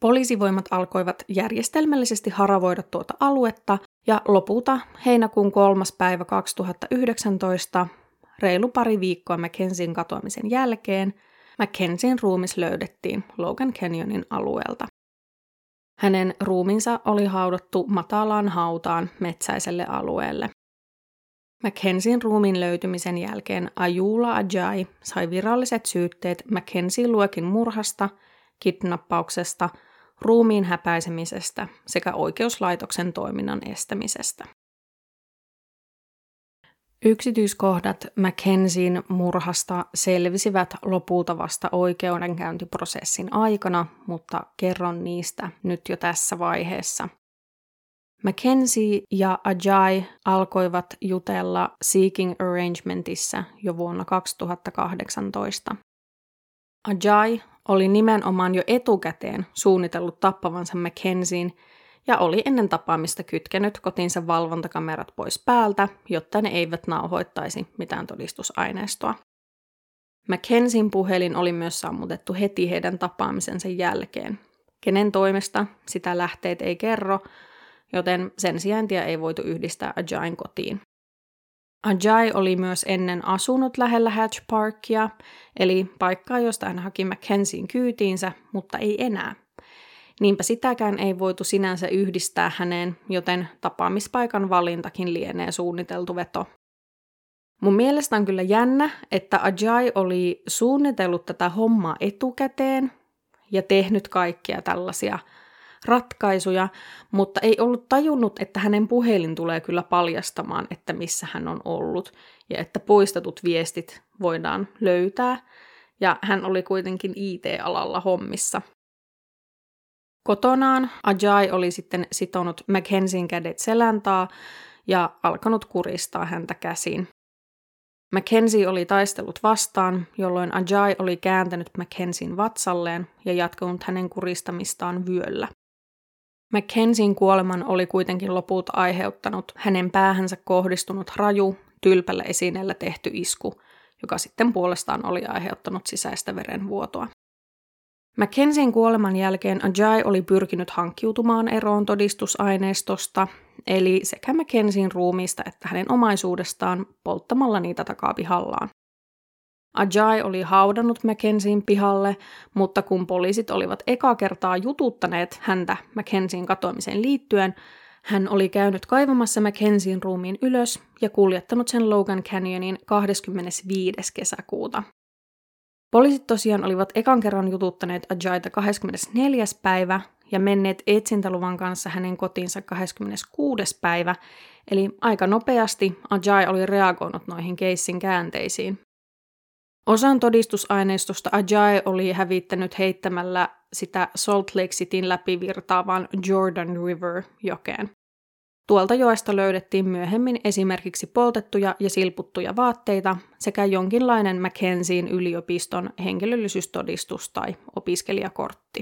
Speaker 1: Poliisivoimat alkoivat järjestelmällisesti haravoida tuota aluetta ja lopulta heinäkuun kolmas päivä 2019, reilu pari viikkoa Mackenzien katoamisen jälkeen, Mackenzien ruumis löydettiin Logan Canyonin alueelta. Hänen ruuminsa oli haudattu matalaan hautaan metsäiselle alueelle. Mackenzien ruumin löytymisen jälkeen Ajula Ajay sai viralliset syytteet Mackenzie Luokin murhasta, kidnappauksesta – ruumiin häpäisemisestä sekä oikeuslaitoksen toiminnan estämisestä. Yksityiskohdat Mackenzien murhasta selvisivät lopulta vasta oikeudenkäyntiprosessin aikana, mutta kerron niistä nyt jo tässä vaiheessa. Mackenzie ja Ajay alkoivat jutella Seeking Arrangementissa jo vuonna 2018. Ajay oli nimenomaan jo etukäteen suunnitellut tappavansa Mackenzien ja oli ennen tapaamista kytkenyt kotinsa valvontakamerat pois päältä, jotta ne eivät nauhoittaisi mitään todistusaineistoa. Mackenzien puhelin oli myös sammutettu heti heidän tapaamisensa jälkeen. Kenen toimesta sitä lähteet ei kerro, joten sen sijaintia ei voitu yhdistää Ajain kotiin. Ajay oli myös ennen asunut lähellä Hatch Parkia, eli paikkaa, josta hän haki Mackenzien kyytiinsä, mutta ei enää. Niinpä sitäkään ei voitu sinänsä yhdistää häneen, joten tapaamispaikan valintakin lienee suunniteltu veto. Mun mielestä on kyllä jännä, että Ajay oli suunnitellut tätä hommaa etukäteen ja tehnyt kaikkia tällaisia – ratkaisuja, mutta ei ollut tajunnut, että hänen puhelin tulee kyllä paljastamaan, että missä hän on ollut ja että poistetut viestit voidaan löytää. Ja hän oli kuitenkin IT-alalla hommissa. Kotonaan Ajay oli sitten sitonut Mackenzien kädet seläntaa ja alkanut kuristaa häntä käsin. Mackenzie oli taistellut vastaan, jolloin Ajay oli kääntänyt Mackenzien vatsalleen ja jatkanut hänen kuristamistaan vyöllä. Mackenzien kuoleman oli kuitenkin lopulta aiheuttanut hänen päähänsä kohdistunut raju, tylpällä esineellä tehty isku, joka sitten puolestaan oli aiheuttanut sisäistä verenvuotoa. Mackenzien kuoleman jälkeen Ajay oli pyrkinyt hankkiutumaan eroon todistusaineistosta, eli sekä Mackenzien ruumiista että hänen omaisuudestaan polttamalla niitä takapihallaan. Ajay oli haudannut Mackenzien pihalle, mutta kun poliisit olivat eka kertaa jututtaneet häntä Mackenzien katoamiseen liittyen, hän oli käynyt kaivamassa Mackenzien ruumiin ylös ja kuljettanut sen Logan Canyonin 25. kesäkuuta. Poliisit tosiaan olivat ekan kerran jututtaneet Ajayta 24. päivä ja menneet etsintäluvan kanssa hänen kotiinsa 26. päivä, eli aika nopeasti Ajay oli reagoinut noihin keissin käänteisiin. Osan todistusaineistosta Ajay oli hävittänyt heittämällä sitä Salt Lake Cityn läpi virtaavan Jordan River-jokeen. Tuolta joesta löydettiin myöhemmin esimerkiksi poltettuja ja silputtuja vaatteita sekä jonkinlainen Mackenzien yliopiston henkilöllisyystodistus tai opiskelijakortti.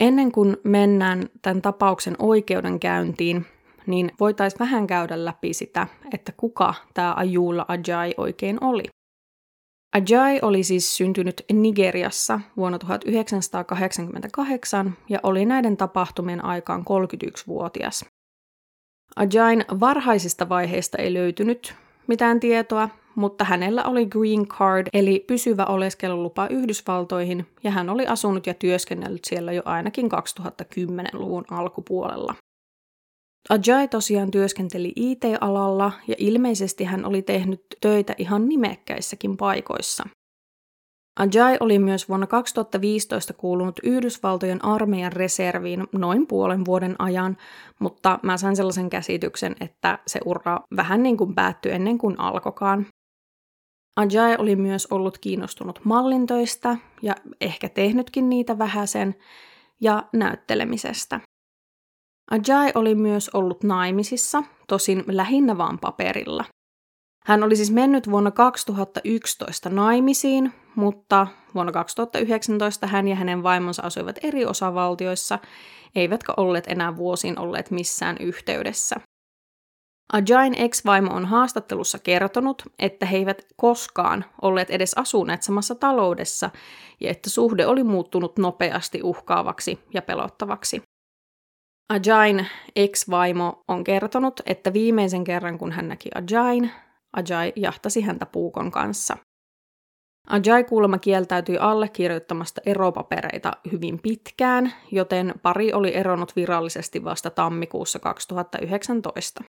Speaker 1: Ennen kuin mennään tämän tapauksen oikeudenkäyntiin, niin voitaisiin vähän käydä läpi sitä, että kuka tämä Ajula Ajay oikein oli. Ajay oli siis syntynyt Nigeriassa vuonna 1988 ja oli näiden tapahtumien aikaan 31-vuotias. Ajain varhaisista vaiheista ei löytynyt mitään tietoa, mutta hänellä oli green card eli pysyvä oleskelulupa Yhdysvaltoihin ja hän oli asunut ja työskennellyt siellä jo ainakin 2010-luvun alkupuolella. Ajay tosiaan työskenteli IT-alalla ja ilmeisesti hän oli tehnyt töitä ihan nimekkäissäkin paikoissa. Ajay oli myös vuonna 2015 kuulunut Yhdysvaltojen armeijan reserviin noin puolen vuoden ajan, mutta mä sain sellaisen käsityksen, että se ura vähän niin kuin päättyi ennen kuin alkokaan. Ajay oli myös ollut kiinnostunut mallintöistä ja ehkä tehnytkin niitä vähäsen ja näyttelemisestä. Ajay oli myös ollut naimisissa, tosin lähinnä vaan paperilla. Hän oli siis mennyt vuonna 2011 naimisiin, mutta vuonna 2019 hän ja hänen vaimonsa asuivat eri osavaltioissa, eivätkä olleet enää vuosiin olleet missään yhteydessä. Ajain ex-vaimo on haastattelussa kertonut, että he eivät koskaan olleet edes asuneet samassa taloudessa ja että suhde oli muuttunut nopeasti uhkaavaksi ja pelottavaksi. Ajain ex-vaimo on kertonut, että viimeisen kerran kun hän näki Ajain, Ajay jahtasi häntä puukon kanssa. Ajay kuulemma kieltäytyi allekirjoittamasta eropapereita hyvin pitkään, joten pari oli eronnut virallisesti vasta tammikuussa 2019.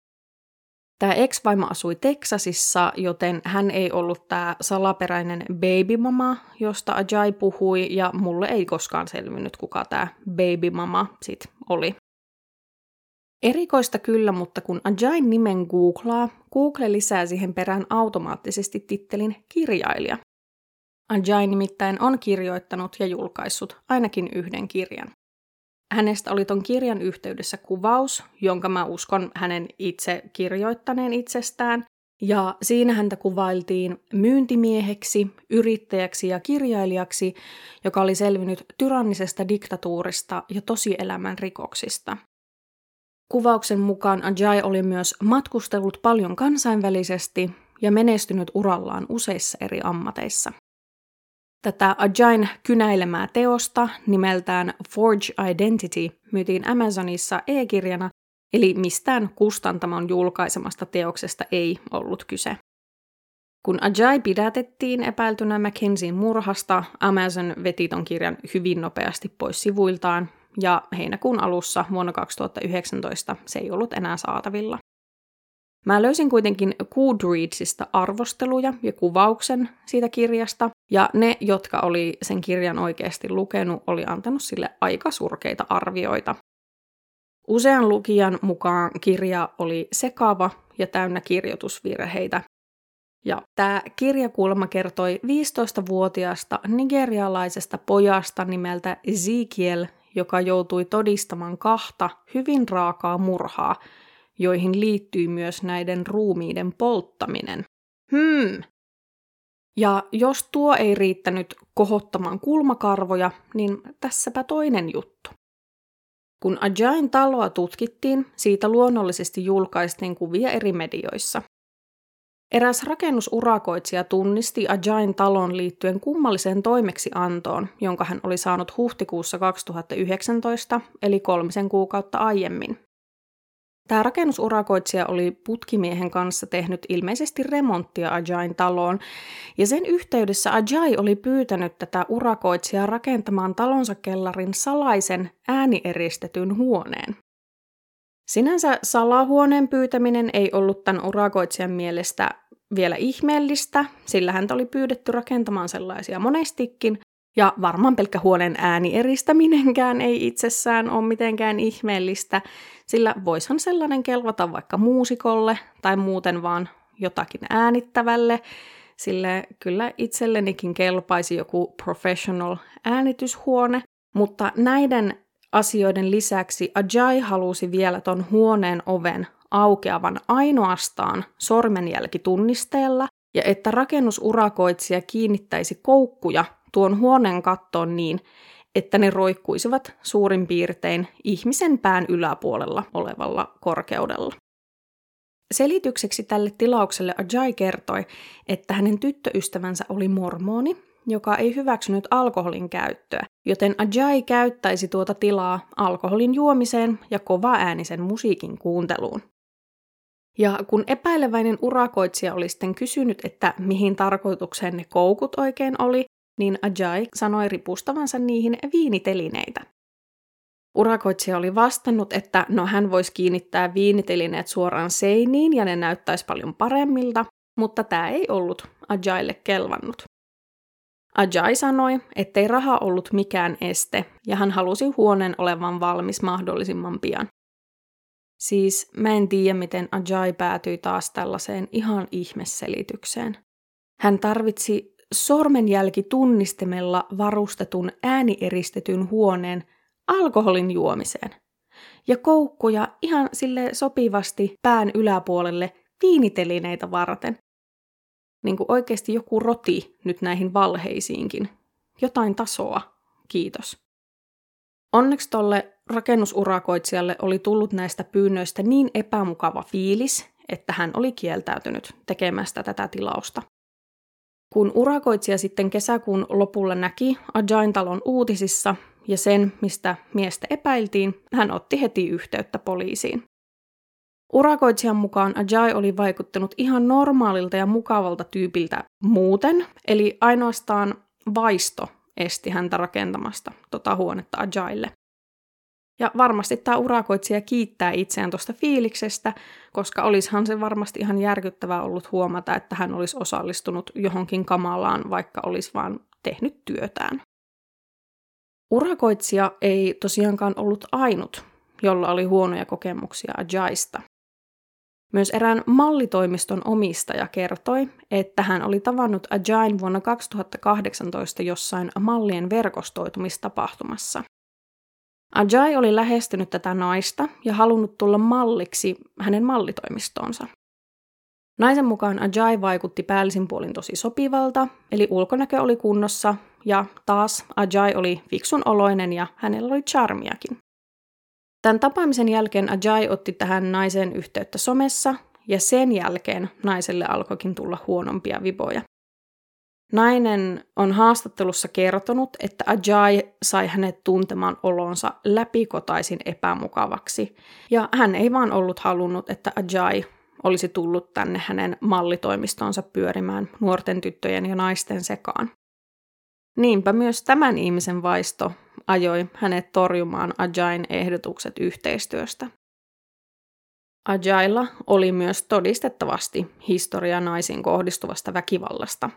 Speaker 1: Tämä ex-vaimo asui Teksasissa, joten hän ei ollut tämä salaperäinen babymama, josta Ajay puhui, ja mulle ei koskaan selvinnyt, kuka tämä babymama sit oli. Erikoista kyllä, mutta kun Ajain nimen googlaa, Google lisää siihen perään automaattisesti tittelin kirjailija. Ajay nimittäin on kirjoittanut ja julkaissut ainakin yhden kirjan. Hänestä oli ton kirjan yhteydessä kuvaus, jonka mä uskon hänen itse kirjoittaneen itsestään, ja siinä häntä kuvailtiin myyntimieheksi, yrittäjäksi ja kirjailijaksi, joka oli selvinnyt tyrannisesta diktatuurista ja tosielämän rikoksista. Kuvauksen mukaan Ajay oli myös matkustellut paljon kansainvälisesti ja menestynyt urallaan useissa eri ammateissa. Tätä Ajain kynäilemää teosta nimeltään Forge Identity myytiin Amazonissa e-kirjana, eli mistään kustantamon julkaisemasta teoksesta ei ollut kyse. Kun Ajay pidätettiin epäiltynä McKensin murhasta, Amazon veti ton kirjan hyvin nopeasti pois sivuiltaan ja heinäkuun alussa vuonna 2019 se ei ollut enää saatavilla. Mä löysin kuitenkin Goodreadsista arvosteluja ja kuvauksen siitä kirjasta, ja ne, jotka oli sen kirjan oikeasti lukenut, oli antanut sille aika surkeita arvioita. Usean lukijan mukaan kirja oli sekava ja täynnä kirjoitusvirheitä. Ja tämä kirjakulma kertoi 15-vuotiaasta nigerialaisesta pojasta nimeltä Ezekiel, joka joutui todistamaan kahta hyvin raakaa murhaa, joihin liittyi myös näiden ruumiiden polttaminen. Hmm. Ja jos tuo ei riittänyt kohottamaan kulmakarvoja, niin tässäpä toinen juttu. Kun Ajain taloa tutkittiin, siitä luonnollisesti julkaistiin kuvia eri medioissa. Eräs rakennusurakoitsija tunnisti Ajain talon liittyen kummalliseen toimeksiantoon, jonka hän oli saanut huhtikuussa 2019, eli kolmisen kuukautta aiemmin. Tämä rakennusurakoitsija oli putkimiehen kanssa tehnyt ilmeisesti remonttia Ajain taloon, ja sen yhteydessä Ajai oli pyytänyt tätä urakoitsijaa rakentamaan talonsa kellarin salaisen äänieristetyn huoneen. Sinänsä salahuoneen pyytäminen ei ollut tämän urakoitsijan mielestä vielä ihmeellistä, sillä häntä oli pyydetty rakentamaan sellaisia monestikin, ja varmaan pelkkä huoneen äänieristäminenkään ei itsessään ole mitenkään ihmeellistä, sillä voishan sellainen kelvata vaikka muusikolle tai muuten vaan jotakin äänittävälle, sillä kyllä itsellenikin kelpaisi joku professional äänityshuone, mutta näiden asioiden lisäksi Ajay halusi vielä ton huoneen oven aukeavan ainoastaan sormenjälkitunnisteella ja että rakennusurakoitsija kiinnittäisi koukkuja tuon huoneen kattoon niin, että ne roikkuisivat suurin piirtein ihmisen pään yläpuolella olevalla korkeudella. Selitykseksi tälle tilaukselle Ajay kertoi, että hänen tyttöystävänsä oli mormoni, joka ei hyväksynyt alkoholin käyttöä, joten Ajay käyttäisi tuota tilaa alkoholin juomiseen ja kova äänisen musiikin kuunteluun. Ja kun epäileväinen urakoitsija oli sitten kysynyt, että mihin tarkoitukseen ne koukut oikein oli, niin Ajay sanoi ripustavansa niihin viinitelineitä. Urakoitsija oli vastannut, että no hän voisi kiinnittää viinitelineet suoraan seiniin ja ne näyttäisi paljon paremmilta, mutta tämä ei ollut Ajaille kelvannut. Ajay sanoi, ettei raha ollut mikään este ja hän halusi huoneen olevan valmis mahdollisimman pian. Siis mä en tiedä, miten Ajay päätyi taas tällaiseen ihan ihmeselitykseen. Hän tarvitsi sormenjälkitunnistimella varustetun äänieristetyn huoneen alkoholin juomiseen. Ja koukkuja ihan sille sopivasti pään yläpuolelle viinitelineitä varten. Niin kuin oikeasti joku roti nyt näihin valheisiinkin. Jotain tasoa. Kiitos. Onneksi tolle rakennusurakoitsijalle oli tullut näistä pyynnöistä niin epämukava fiilis, että hän oli kieltäytynyt tekemästä tätä tilausta. Kun urakoitsija sitten kesäkuun lopulla näki Ajain talon uutisissa ja sen, mistä miestä epäiltiin, hän otti heti yhteyttä poliisiin. Urakoitsijan mukaan Ajay oli vaikuttanut ihan normaalilta ja mukavalta tyypiltä muuten, eli ainoastaan vaisto esti häntä rakentamasta tota huonetta Ajaille. Ja varmasti tämä urakoitsija kiittää itseään tuosta fiiliksestä, koska olisihan se varmasti ihan järkyttävää ollut huomata, että hän olisi osallistunut johonkin kamalaan, vaikka olisi vain tehnyt työtään. Urakoitsija ei tosiaankaan ollut ainut, jolla oli huonoja kokemuksia Ajaista. Myös erään mallitoimiston omistaja kertoi, että hän oli tavannut Ajain vuonna 2018 jossain mallien verkostoitumistapahtumassa. Ajay oli lähestynyt tätä naista ja halunnut tulla malliksi hänen mallitoimistoonsa. Naisen mukaan Ajay vaikutti päällisin puolin tosi sopivalta, eli ulkonäkö oli kunnossa, ja taas Ajay oli fiksun oloinen ja hänellä oli charmiakin. Tämän tapaamisen jälkeen Ajay otti tähän naiseen yhteyttä somessa, ja sen jälkeen naiselle alkoikin tulla huonompia viboja. Nainen on haastattelussa kertonut, että Ajay sai hänet tuntemaan olonsa läpikotaisin epämukavaksi, ja hän ei vaan ollut halunnut, että Ajay olisi tullut tänne hänen mallitoimistonsa pyörimään nuorten tyttöjen ja naisten sekaan. Niinpä myös tämän ihmisen vaisto ajoi hänet torjumaan Ajain ehdotukset yhteistyöstä. Ajailla oli myös todistettavasti historia naisiin kohdistuvasta väkivallasta,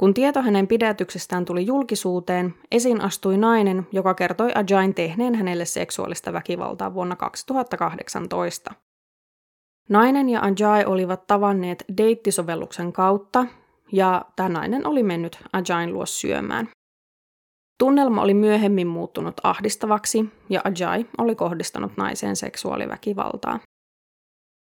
Speaker 1: kun tieto hänen pidätyksestään tuli julkisuuteen, esiin astui nainen, joka kertoi Ajain tehneen hänelle seksuaalista väkivaltaa vuonna 2018. Nainen ja Ajay olivat tavanneet deittisovelluksen kautta, ja tämä nainen oli mennyt Ajain luo syömään. Tunnelma oli myöhemmin muuttunut ahdistavaksi, ja Ajay oli kohdistanut naiseen seksuaaliväkivaltaa.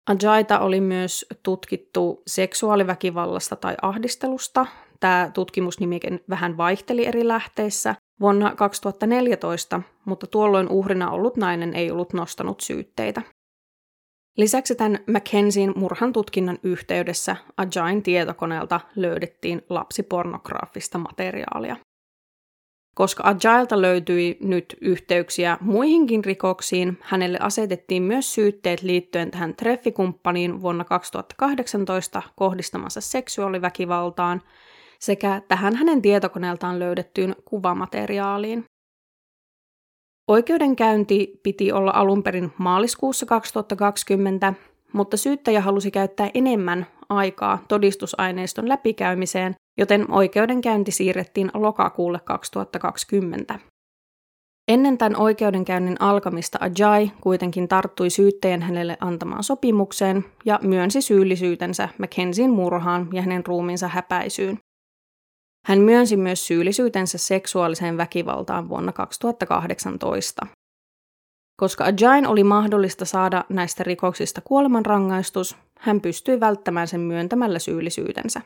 Speaker 1: Ajaita oli myös tutkittu seksuaaliväkivallasta tai ahdistelusta Tämä tutkimusnimike vähän vaihteli eri lähteissä vuonna 2014, mutta tuolloin uhrina ollut nainen ei ollut nostanut syytteitä. Lisäksi tämän Mackenzien murhan tutkinnan yhteydessä Ajain tietokoneelta löydettiin lapsipornograafista materiaalia. Koska Ajailta löytyi nyt yhteyksiä muihinkin rikoksiin, hänelle asetettiin myös syytteet liittyen tähän treffikumppaniin vuonna 2018 kohdistamansa seksuaaliväkivaltaan sekä tähän hänen tietokoneeltaan löydettyyn kuvamateriaaliin. Oikeudenkäynti piti olla alun perin maaliskuussa 2020, mutta syyttäjä halusi käyttää enemmän aikaa todistusaineiston läpikäymiseen, joten oikeudenkäynti siirrettiin lokakuulle 2020. Ennen tämän oikeudenkäynnin alkamista Ajay kuitenkin tarttui syyttäjän hänelle antamaan sopimukseen ja myönsi syyllisyytensä Mackenzien murhaan ja hänen ruumiinsa häpäisyyn. Hän myönsi myös syyllisyytensä seksuaaliseen väkivaltaan vuonna 2018. Koska Ajain oli mahdollista saada näistä rikoksista kuolemanrangaistus, hän pystyi välttämään sen myöntämällä syyllisyytensä.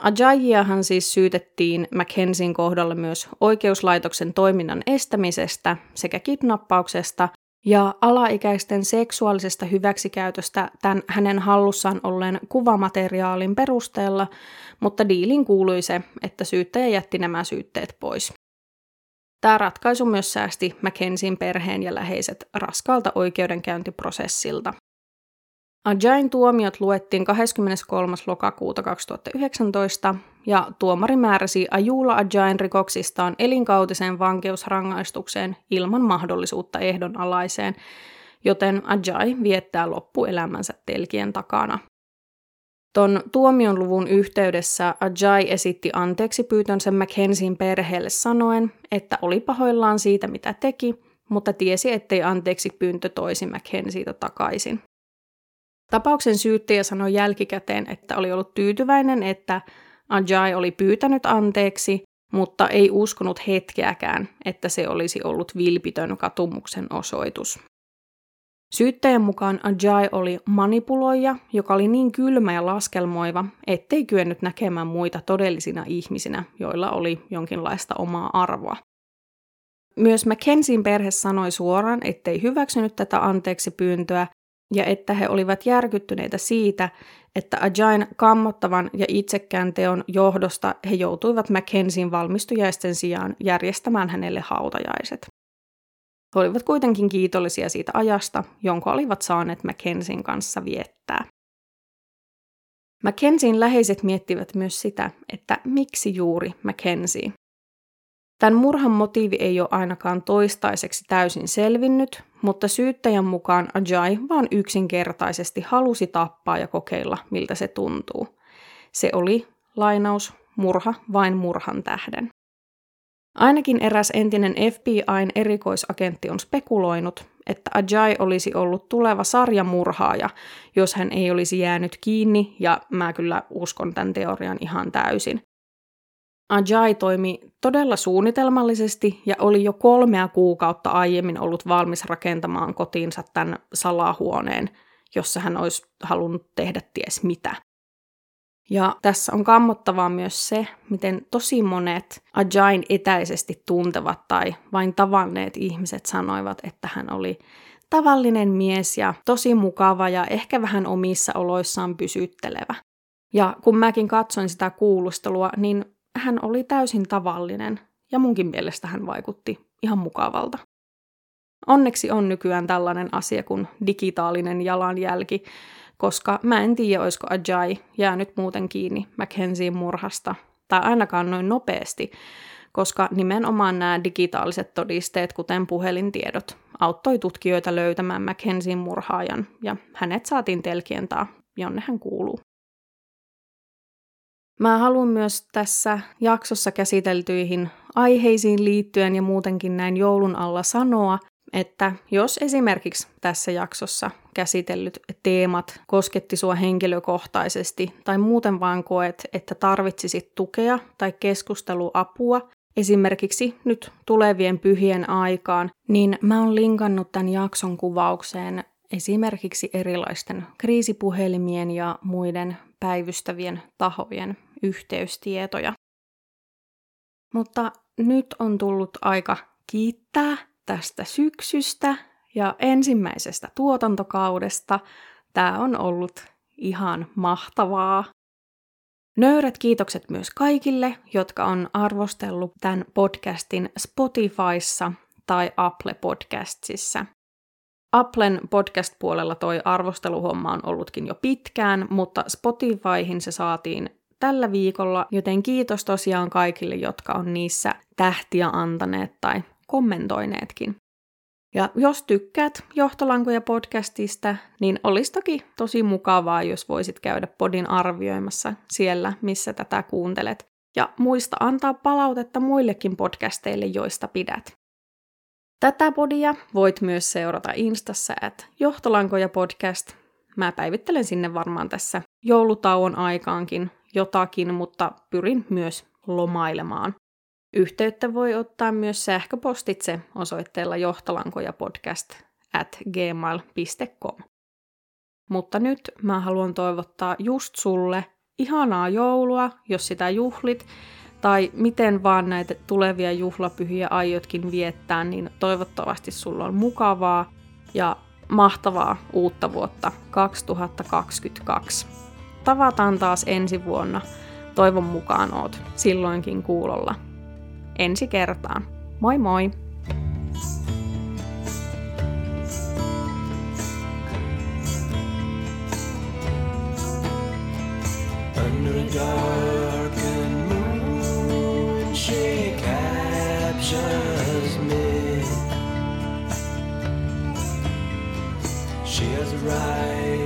Speaker 1: Ajajiahan siis syytettiin Mackenzin kohdalla myös oikeuslaitoksen toiminnan estämisestä sekä kidnappauksesta ja alaikäisten seksuaalisesta hyväksikäytöstä tämän hänen hallussaan olleen kuvamateriaalin perusteella, mutta diilin kuului se, että syyttäjä jätti nämä syytteet pois. Tämä ratkaisu myös säästi Mackenzin perheen ja läheiset raskaalta oikeudenkäyntiprosessilta. Ajain tuomiot luettiin 23. lokakuuta 2019 ja tuomari määräsi Ajula Ajain rikoksistaan elinkautiseen vankeusrangaistukseen ilman mahdollisuutta ehdonalaiseen, joten Ajay viettää loppuelämänsä telkien takana. Ton tuomion luvun yhteydessä Ajay esitti anteeksi pyytönsä Mackenzien perheelle sanoen, että oli pahoillaan siitä mitä teki, mutta tiesi, ettei anteeksi pyyntö toisi Mackenzieta takaisin. Tapauksen syyttäjä sanoi jälkikäteen, että oli ollut tyytyväinen, että Ajay oli pyytänyt anteeksi, mutta ei uskonut hetkeäkään, että se olisi ollut vilpitön katumuksen osoitus. Syyttäjän mukaan Ajay oli manipuloija, joka oli niin kylmä ja laskelmoiva, ettei kyennyt näkemään muita todellisina ihmisinä, joilla oli jonkinlaista omaa arvoa. Myös Mackenzien perhe sanoi suoraan, ettei hyväksynyt tätä anteeksi pyyntöä ja että he olivat järkyttyneitä siitä, että Ajain kammottavan ja itsekään teon johdosta he joutuivat Mackenzien valmistujaisten sijaan järjestämään hänelle hautajaiset. He olivat kuitenkin kiitollisia siitä ajasta, jonka olivat saaneet Mackenzien kanssa viettää. Mackenzien läheiset miettivät myös sitä, että miksi juuri Mackenzie. Tämän murhan motiivi ei ole ainakaan toistaiseksi täysin selvinnyt, mutta syyttäjän mukaan Ajay vaan yksinkertaisesti halusi tappaa ja kokeilla, miltä se tuntuu. Se oli, lainaus, murha vain murhan tähden. Ainakin eräs entinen FBIn erikoisagentti on spekuloinut, että Ajay olisi ollut tuleva sarjamurhaaja, jos hän ei olisi jäänyt kiinni, ja mä kyllä uskon tämän teorian ihan täysin. Ajay toimi todella suunnitelmallisesti ja oli jo kolmea kuukautta aiemmin ollut valmis rakentamaan kotiinsa tämän salahuoneen, jossa hän olisi halunnut tehdä ties mitä. Ja tässä on kammottavaa myös se, miten tosi monet Ajain etäisesti tuntevat tai vain tavanneet ihmiset sanoivat, että hän oli tavallinen mies ja tosi mukava ja ehkä vähän omissa oloissaan pysyttelevä. Ja kun mäkin katsoin sitä kuulustelua, niin hän oli täysin tavallinen ja munkin mielestä hän vaikutti ihan mukavalta. Onneksi on nykyään tällainen asia kuin digitaalinen jalanjälki, koska mä en tiedä, olisiko Ajay jäänyt muuten kiinni Mackenzien murhasta, tai ainakaan noin nopeasti, koska nimenomaan nämä digitaaliset todisteet, kuten puhelintiedot, auttoi tutkijoita löytämään Mackenzien murhaajan, ja hänet saatiin telkientää, jonne hän kuuluu. Mä haluan myös tässä jaksossa käsiteltyihin aiheisiin liittyen ja muutenkin näin joulun alla sanoa, että jos esimerkiksi tässä jaksossa käsitellyt teemat kosketti sua henkilökohtaisesti tai muuten vaan koet, että tarvitsisit tukea tai keskusteluapua, esimerkiksi nyt tulevien pyhien aikaan, niin mä oon linkannut tämän jakson kuvaukseen esimerkiksi erilaisten kriisipuhelimien ja muiden päivystävien tahojen yhteystietoja. Mutta nyt on tullut aika kiittää tästä syksystä ja ensimmäisestä tuotantokaudesta. Tämä on ollut ihan mahtavaa. Nöyrät kiitokset myös kaikille, jotka on arvostellut tämän podcastin Spotifyssa tai Apple Podcastsissa. Applen podcast-puolella toi arvosteluhomma on ollutkin jo pitkään, mutta Spotifyhin se saatiin tällä viikolla, joten kiitos tosiaan kaikille, jotka on niissä tähtiä antaneet tai kommentoineetkin. Ja jos tykkäät Johtolankoja podcastista, niin olisi toki tosi mukavaa, jos voisit käydä podin arvioimassa siellä, missä tätä kuuntelet. Ja muista antaa palautetta muillekin podcasteille, joista pidät. Tätä podia voit myös seurata Instassa, että Johtolankoja podcast. Mä päivittelen sinne varmaan tässä joulutauon aikaankin jotakin, mutta pyrin myös lomailemaan. Yhteyttä voi ottaa myös sähköpostitse osoitteella johtolankojapodcast at gmail.com. Mutta nyt mä haluan toivottaa just sulle ihanaa joulua, jos sitä juhlit, tai miten vaan näitä tulevia juhlapyhiä aiotkin viettää, niin toivottavasti sulla on mukavaa ja mahtavaa uutta vuotta 2022 tavataan taas ensi vuonna. Toivon mukaan oot silloinkin kuulolla. Ensi kertaan. Moi moi!
Speaker 2: Under a darkened moon, she captures me. She has.